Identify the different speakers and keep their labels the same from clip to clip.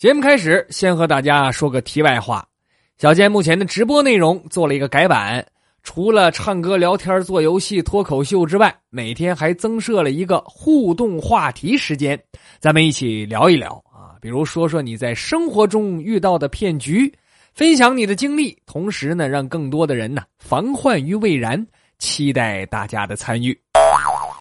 Speaker 1: 节目开始，先和大家说个题外话。小健目前的直播内容做了一个改版，除了唱歌、聊天、做游戏、脱口秀之外，每天还增设了一个互动话题时间，咱们一起聊一聊啊，比如说说你在生活中遇到的骗局，分享你的经历，同时呢，让更多的人呢防患于未然。期待大家的参与。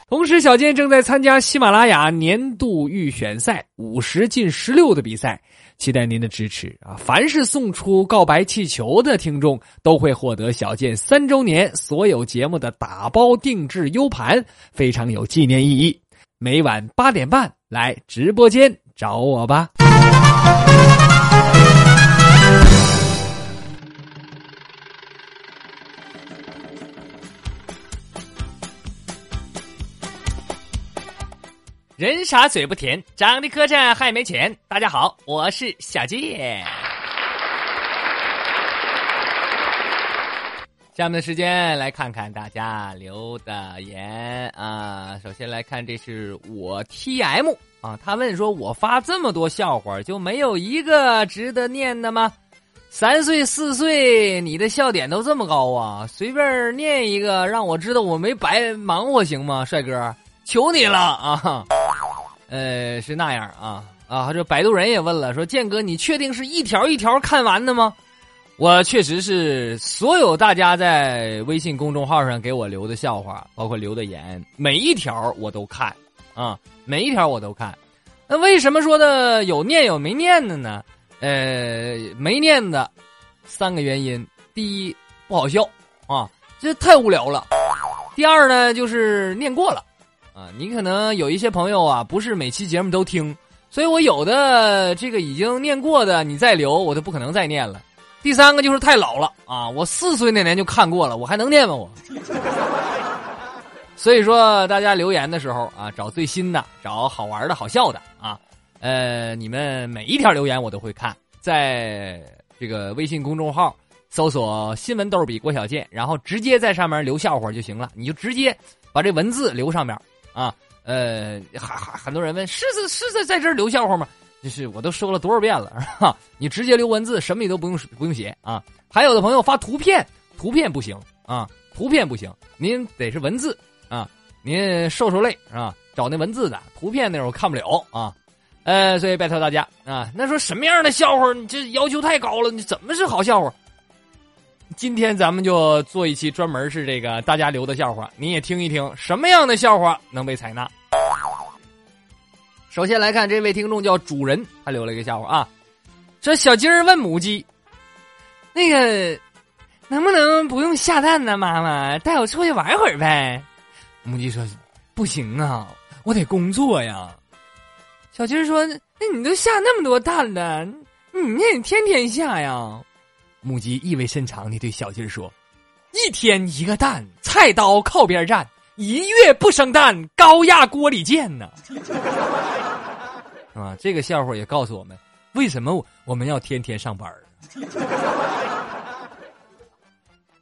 Speaker 1: 同时，小健正在参加喜马拉雅年度预选赛五十进十六的比赛，期待您的支持啊！凡是送出告白气球的听众，都会获得小健三周年所有节目的打包定制 U 盘，非常有纪念意义。每晚八点半来直播间找我吧。人傻嘴不甜，长得磕碜还没钱。大家好，我是小健。下面的时间来看看大家留的言啊。首先来看，这是我 T M 啊，他问说：“我发这么多笑话，就没有一个值得念的吗？三岁四岁，你的笑点都这么高啊？随便念一个，让我知道我没白忙活行吗？帅哥，求你了啊！”呃，是那样啊啊！这摆渡人也问了，说建哥，你确定是一条一条看完的吗？我确实是所有大家在微信公众号上给我留的笑话，包括留的言，每一条我都看啊，每一条我都看。那为什么说的有念有没念的呢？呃，没念的三个原因：第一，不好笑啊，这太无聊了；第二呢，就是念过了。啊，你可能有一些朋友啊，不是每期节目都听，所以我有的这个已经念过的，你再留我都不可能再念了。第三个就是太老了啊，我四岁那年就看过了，我还能念吗？我。所以说，大家留言的时候啊，找最新的，找好玩的、好笑的啊。呃，你们每一条留言我都会看，在这个微信公众号搜索“新闻逗比郭小健”，然后直接在上面留笑话就行了，你就直接把这文字留上面。啊，呃，还还很多人问，是是是在在这儿留笑话吗？就是我都说了多少遍了，是吧？你直接留文字，什么你都不用不用写啊。还有的朋友发图片，图片不行啊，图片不行，您得是文字啊。您受受累是吧？找那文字的图片那我看不了啊。呃，所以拜托大家啊，那说什么样的笑话？你这要求太高了，你怎么是好笑话？今天咱们就做一期专门是这个大家留的笑话，你也听一听什么样的笑话能被采纳。首先来看这位听众叫主人，他留了一个笑话啊，说小鸡儿问母鸡：“那个能不能不用下蛋呢？妈妈带我出去玩会儿呗。”母鸡说：“不行啊，我得工作呀。”小鸡儿说：“那你都下那么多蛋了，你那得天天下呀。”母鸡意味深长地对小鸡儿说：“一天一个蛋，菜刀靠边站；一月不生蛋，高压锅里见呢。”啊，这个笑话也告诉我们，为什么我们要天天上班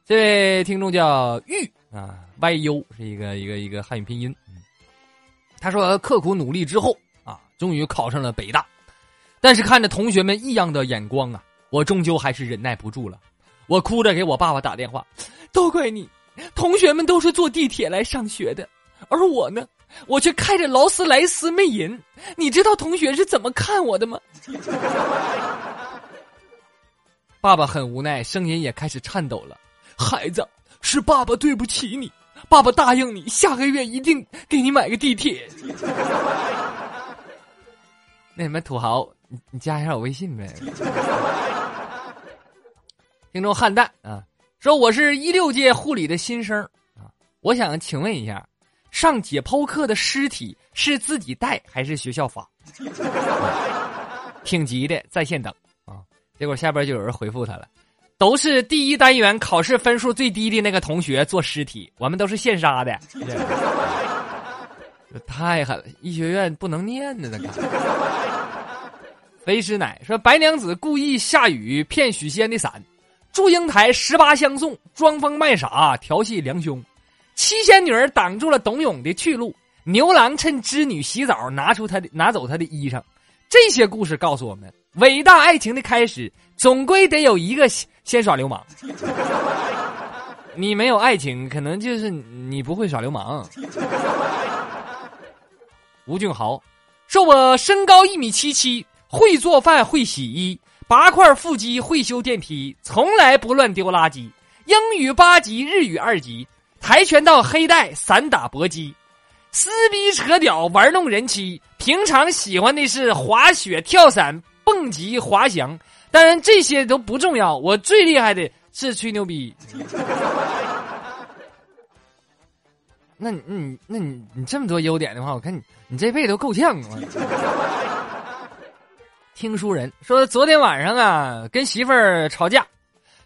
Speaker 1: 这位听众叫玉啊，yu 是一个一个一个汉语拼音。他说：“刻苦努力之后啊，终于考上了北大，但是看着同学们异样的眼光啊。”我终究还是忍耐不住了，我哭着给我爸爸打电话，都怪你，同学们都是坐地铁来上学的，而我呢，我却开着劳斯莱斯魅银，你知道同学是怎么看我的吗？爸爸很无奈，声音也开始颤抖了。孩子，是爸爸对不起你，爸爸答应你，下个月一定给你买个地铁。那什么土豪，你你加一下我微信呗。听众汉蛋啊，说我是一六届护理的新生啊，我想请问一下，上解剖课的尸体是自己带还是学校发？挺急的，在线等啊。结果下边就有人回复他了，都是第一单元考试分数最低的那个同学做尸体，我们都是现杀的。太狠了，医学院不能念呢，那个。肥师奶说，白娘子故意下雨骗许仙的伞。祝英台十八相送，装疯卖傻调戏梁兄；七仙女儿挡住了董永的去路；牛郎趁织女洗澡拿出他的拿走他的衣裳。这些故事告诉我们，伟大爱情的开始，总归得有一个先耍流氓。你没有爱情，可能就是你不会耍流氓。吴俊豪说：“我身高一米七七，会做饭，会洗衣，八块腹肌，会修电梯，从来不乱丢垃圾。英语八级，日语二级，跆拳道黑带，散打搏击，撕逼扯屌，玩弄人妻。平常喜欢的是滑雪、跳伞、蹦极、滑翔。当然这些都不重要，我最厉害的是吹牛逼。”那你，你，那你，你这么多优点的话，我看你，你这辈子都够呛啊！听书人说，昨天晚上啊，跟媳妇儿吵架，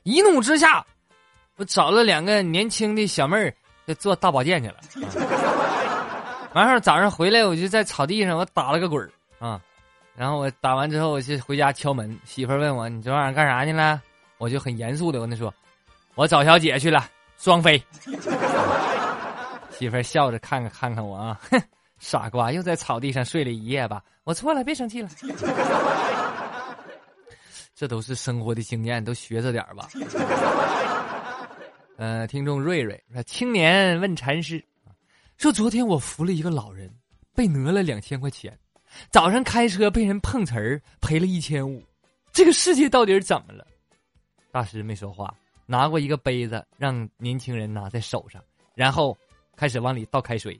Speaker 1: 一怒之下，我找了两个年轻的小妹儿，就做大保健去了。完事儿早上回来，我就在草地上，我打了个滚儿啊。然后我打完之后，我就回家敲门，媳妇儿问我：“你昨晚上干啥去了？”我就很严肃的跟她说：“我找小姐去了，双飞。”媳妇儿笑着看看看看我啊，哼，傻瓜，又在草地上睡了一夜吧？我错了，别生气了。这都是生活的经验，都学着点吧。呃，听众瑞瑞说：“青年问禅师，说昨天我扶了一个老人，被讹了两千块钱，早上开车被人碰瓷儿，赔了一千五，这个世界到底是怎么了？”大师没说话，拿过一个杯子，让年轻人拿在手上，然后。开始往里倒开水，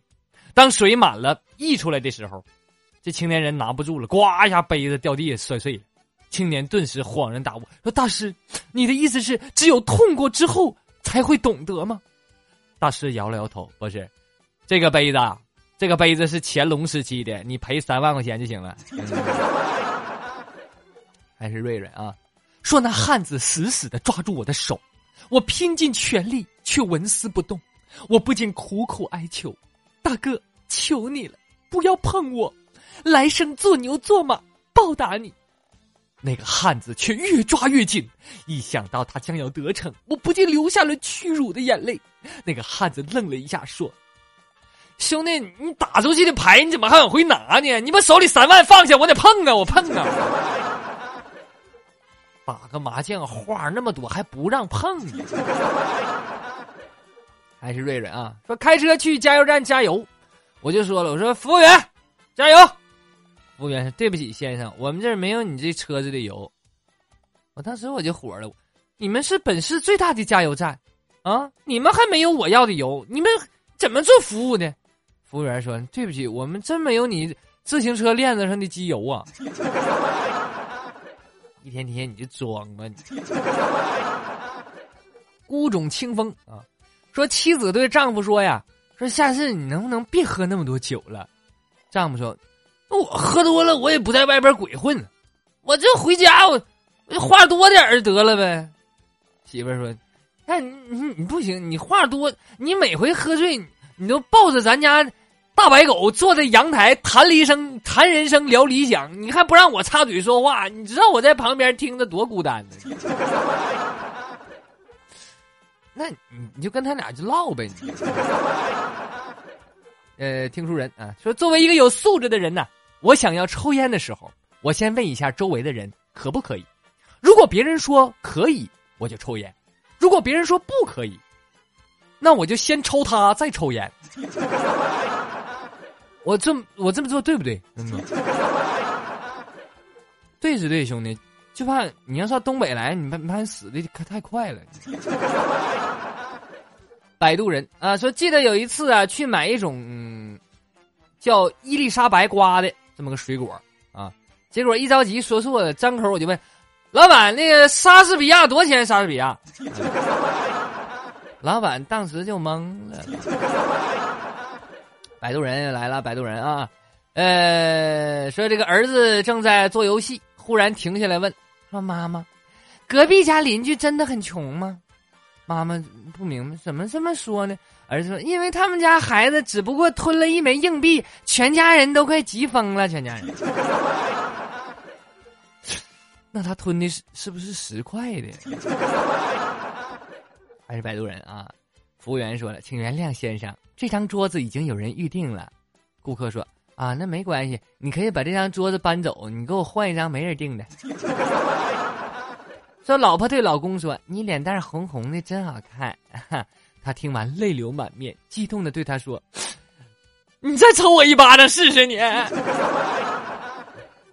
Speaker 1: 当水满了溢出来的时候，这青年人拿不住了，呱一下杯子掉地下摔碎了。青年顿时恍然大悟，说：“大师，你的意思是只有痛过之后才会懂得吗？”大师摇了摇头，不是，这个杯子，这个杯子是乾隆时期的，你赔三万块钱就行了。还是瑞瑞啊，说那汉子死死的抓住我的手，我拼尽全力却纹丝不动。我不禁苦苦哀求：“大哥，求你了，不要碰我，来生做牛做马报答你。”那个汉子却越抓越紧，一想到他将要得逞，我不禁流下了屈辱的眼泪。那个汉子愣了一下，说：“兄弟，你打出去的牌你怎么还往回拿呢？你把手里三万放下，我得碰啊，我碰啊！打个麻将花那么多还不让碰？”还是瑞瑞啊，说开车去加油站加油，我就说了，我说服务员，加油。服务员说对不起先生，我们这儿没有你这车子的油。我当时我就火了，你们是本市最大的加油站，啊，你们还没有我要的油，你们怎么做服务呢？服务员说对不起，我们真没有你自行车链子上的机油啊。一天天你就装吧你。孤种清风啊。说妻子对丈夫说呀：“说下次你能不能别喝那么多酒了？”丈夫说：“那我喝多了，我也不在外边鬼混，我这回家我话多点得了呗。”媳妇说：“那你你不行，你话多，你每回喝醉，你都抱着咱家大白狗坐在阳台谈离生谈人生聊理想，你还不让我插嘴说话，你知道我在旁边听着多孤单呢。”那你你就跟他俩就唠呗。呃，听书人啊说，作为一个有素质的人呢，我想要抽烟的时候，我先问一下周围的人可不可以。如果别人说可以，我就抽烟；如果别人说不可以，那我就先抽他，再抽烟。我这么我这么做对不对？嗯，对是对，兄弟。就怕你要上东北来，你怕怕死的可太快了。摆渡人啊，说记得有一次啊，去买一种叫伊丽莎白瓜的这么个水果啊，结果一着急说错了，张口我就问老板：“那个莎士比亚多少钱？”莎士比亚，老板当时就懵了。摆渡人来了，摆渡人啊，呃，说这个儿子正在做游戏，忽然停下来问。说妈妈，隔壁家邻居真的很穷吗？妈妈不明白，怎么这么说呢？儿子说，因为他们家孩子只不过吞了一枚硬币，全家人都快急疯了。全家人，那他吞的是是不是十块的？还是摆渡人啊？服务员说了，请原谅先生，这张桌子已经有人预定了。顾客说，啊，那没关系，你可以把这张桌子搬走，你给我换一张没人订的。说老婆对老公说：“你脸蛋红红的，真好看。”他听完泪流满面，激动的对他说：“你再抽我一巴掌试试你。”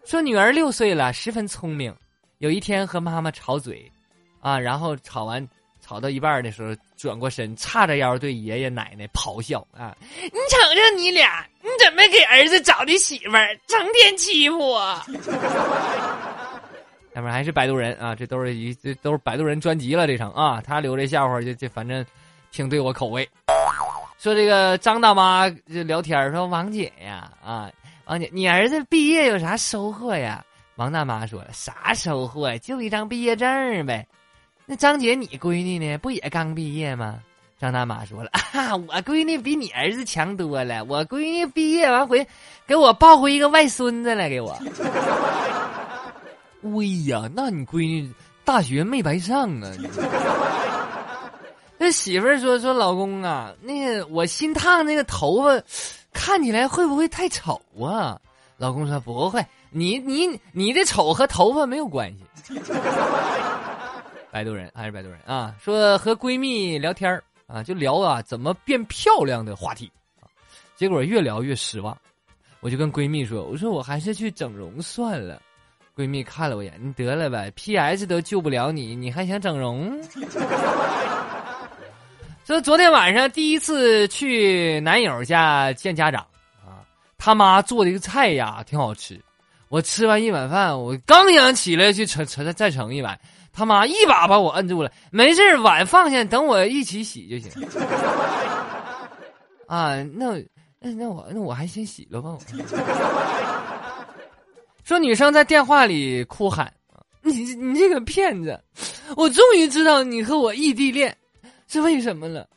Speaker 1: 说女儿六岁了，十分聪明。有一天和妈妈吵嘴，啊，然后吵完吵到一半的时候，转过身，叉着腰对爷爷奶奶咆哮：“啊，你瞅瞅你俩，你怎么给儿子找的媳妇儿，成天欺负我！” 下面还是摆渡人啊，这都是一这都是摆渡人专辑了，这场啊，他留这笑话就就反正挺对我口味。说这个张大妈就聊天说王姐呀啊，王姐，你儿子毕业有啥收获呀？王大妈说了啥收获呀？就一张毕业证呗。那张姐，你闺女呢？不也刚毕业吗？张大妈说了 啊，我闺女比你儿子强多了。我闺女毕业完回给我抱回一个外孙子来，给我。喂呀，那你闺女大学没白上啊！那媳妇儿说说老公啊，那个我新烫那个头发，看起来会不会太丑啊？老公说不会，你你你的丑和头发没有关系。摆渡人还是摆渡人啊？说和闺蜜聊天啊，就聊啊怎么变漂亮的话题啊，结果越聊越失望，我就跟闺蜜说，我说我还是去整容算了。闺蜜看了我一眼，你得了呗，P.S. 都救不了你，你还想整容？说昨天晚上第一次去男友家见家长啊，他妈做的一个菜呀挺好吃。我吃完一碗饭，我刚想起来去盛盛再盛一碗，他妈一把把我摁住了。没事碗放下，等我一起洗就行。啊，那那那我那我还先洗了吧。说女生在电话里哭喊：“ 你你这个骗子！我终于知道你和我异地恋是为什么了，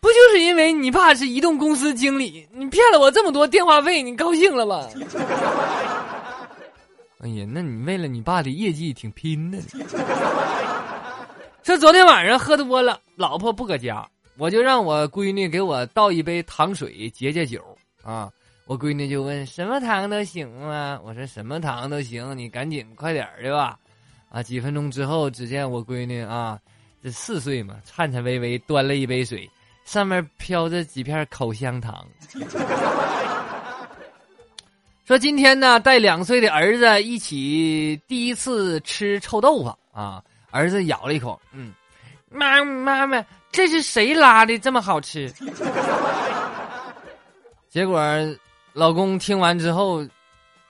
Speaker 1: 不就是因为你爸是移动公司经理，你骗了我这么多电话费，你高兴了吧？” 哎呀，那你为了你爸的业绩挺拼的。说昨天晚上喝多了，老婆不搁家，我就让我闺女给我倒一杯糖水解解酒啊。我闺女就问什么糖都行吗？我说什么糖都行，你赶紧快点儿的吧。啊，几分钟之后，只见我闺女啊，这四岁嘛，颤颤巍巍端了一杯水，上面飘着几片口香糖。说今天呢，带两岁的儿子一起第一次吃臭豆腐啊，儿子咬了一口，嗯，妈妈妈，这是谁拉的这么好吃？结果。老公听完之后，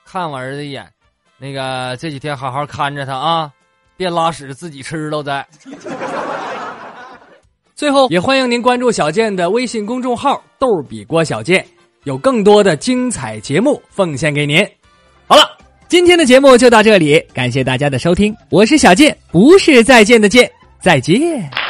Speaker 1: 看我儿子一眼，那个这几天好好看着他啊，别拉屎自己吃了再。最后也欢迎您关注小健的微信公众号“逗比郭小健”，有更多的精彩节目奉献给您。好了，今天的节目就到这里，感谢大家的收听，我是小健，不是再见的见，再见。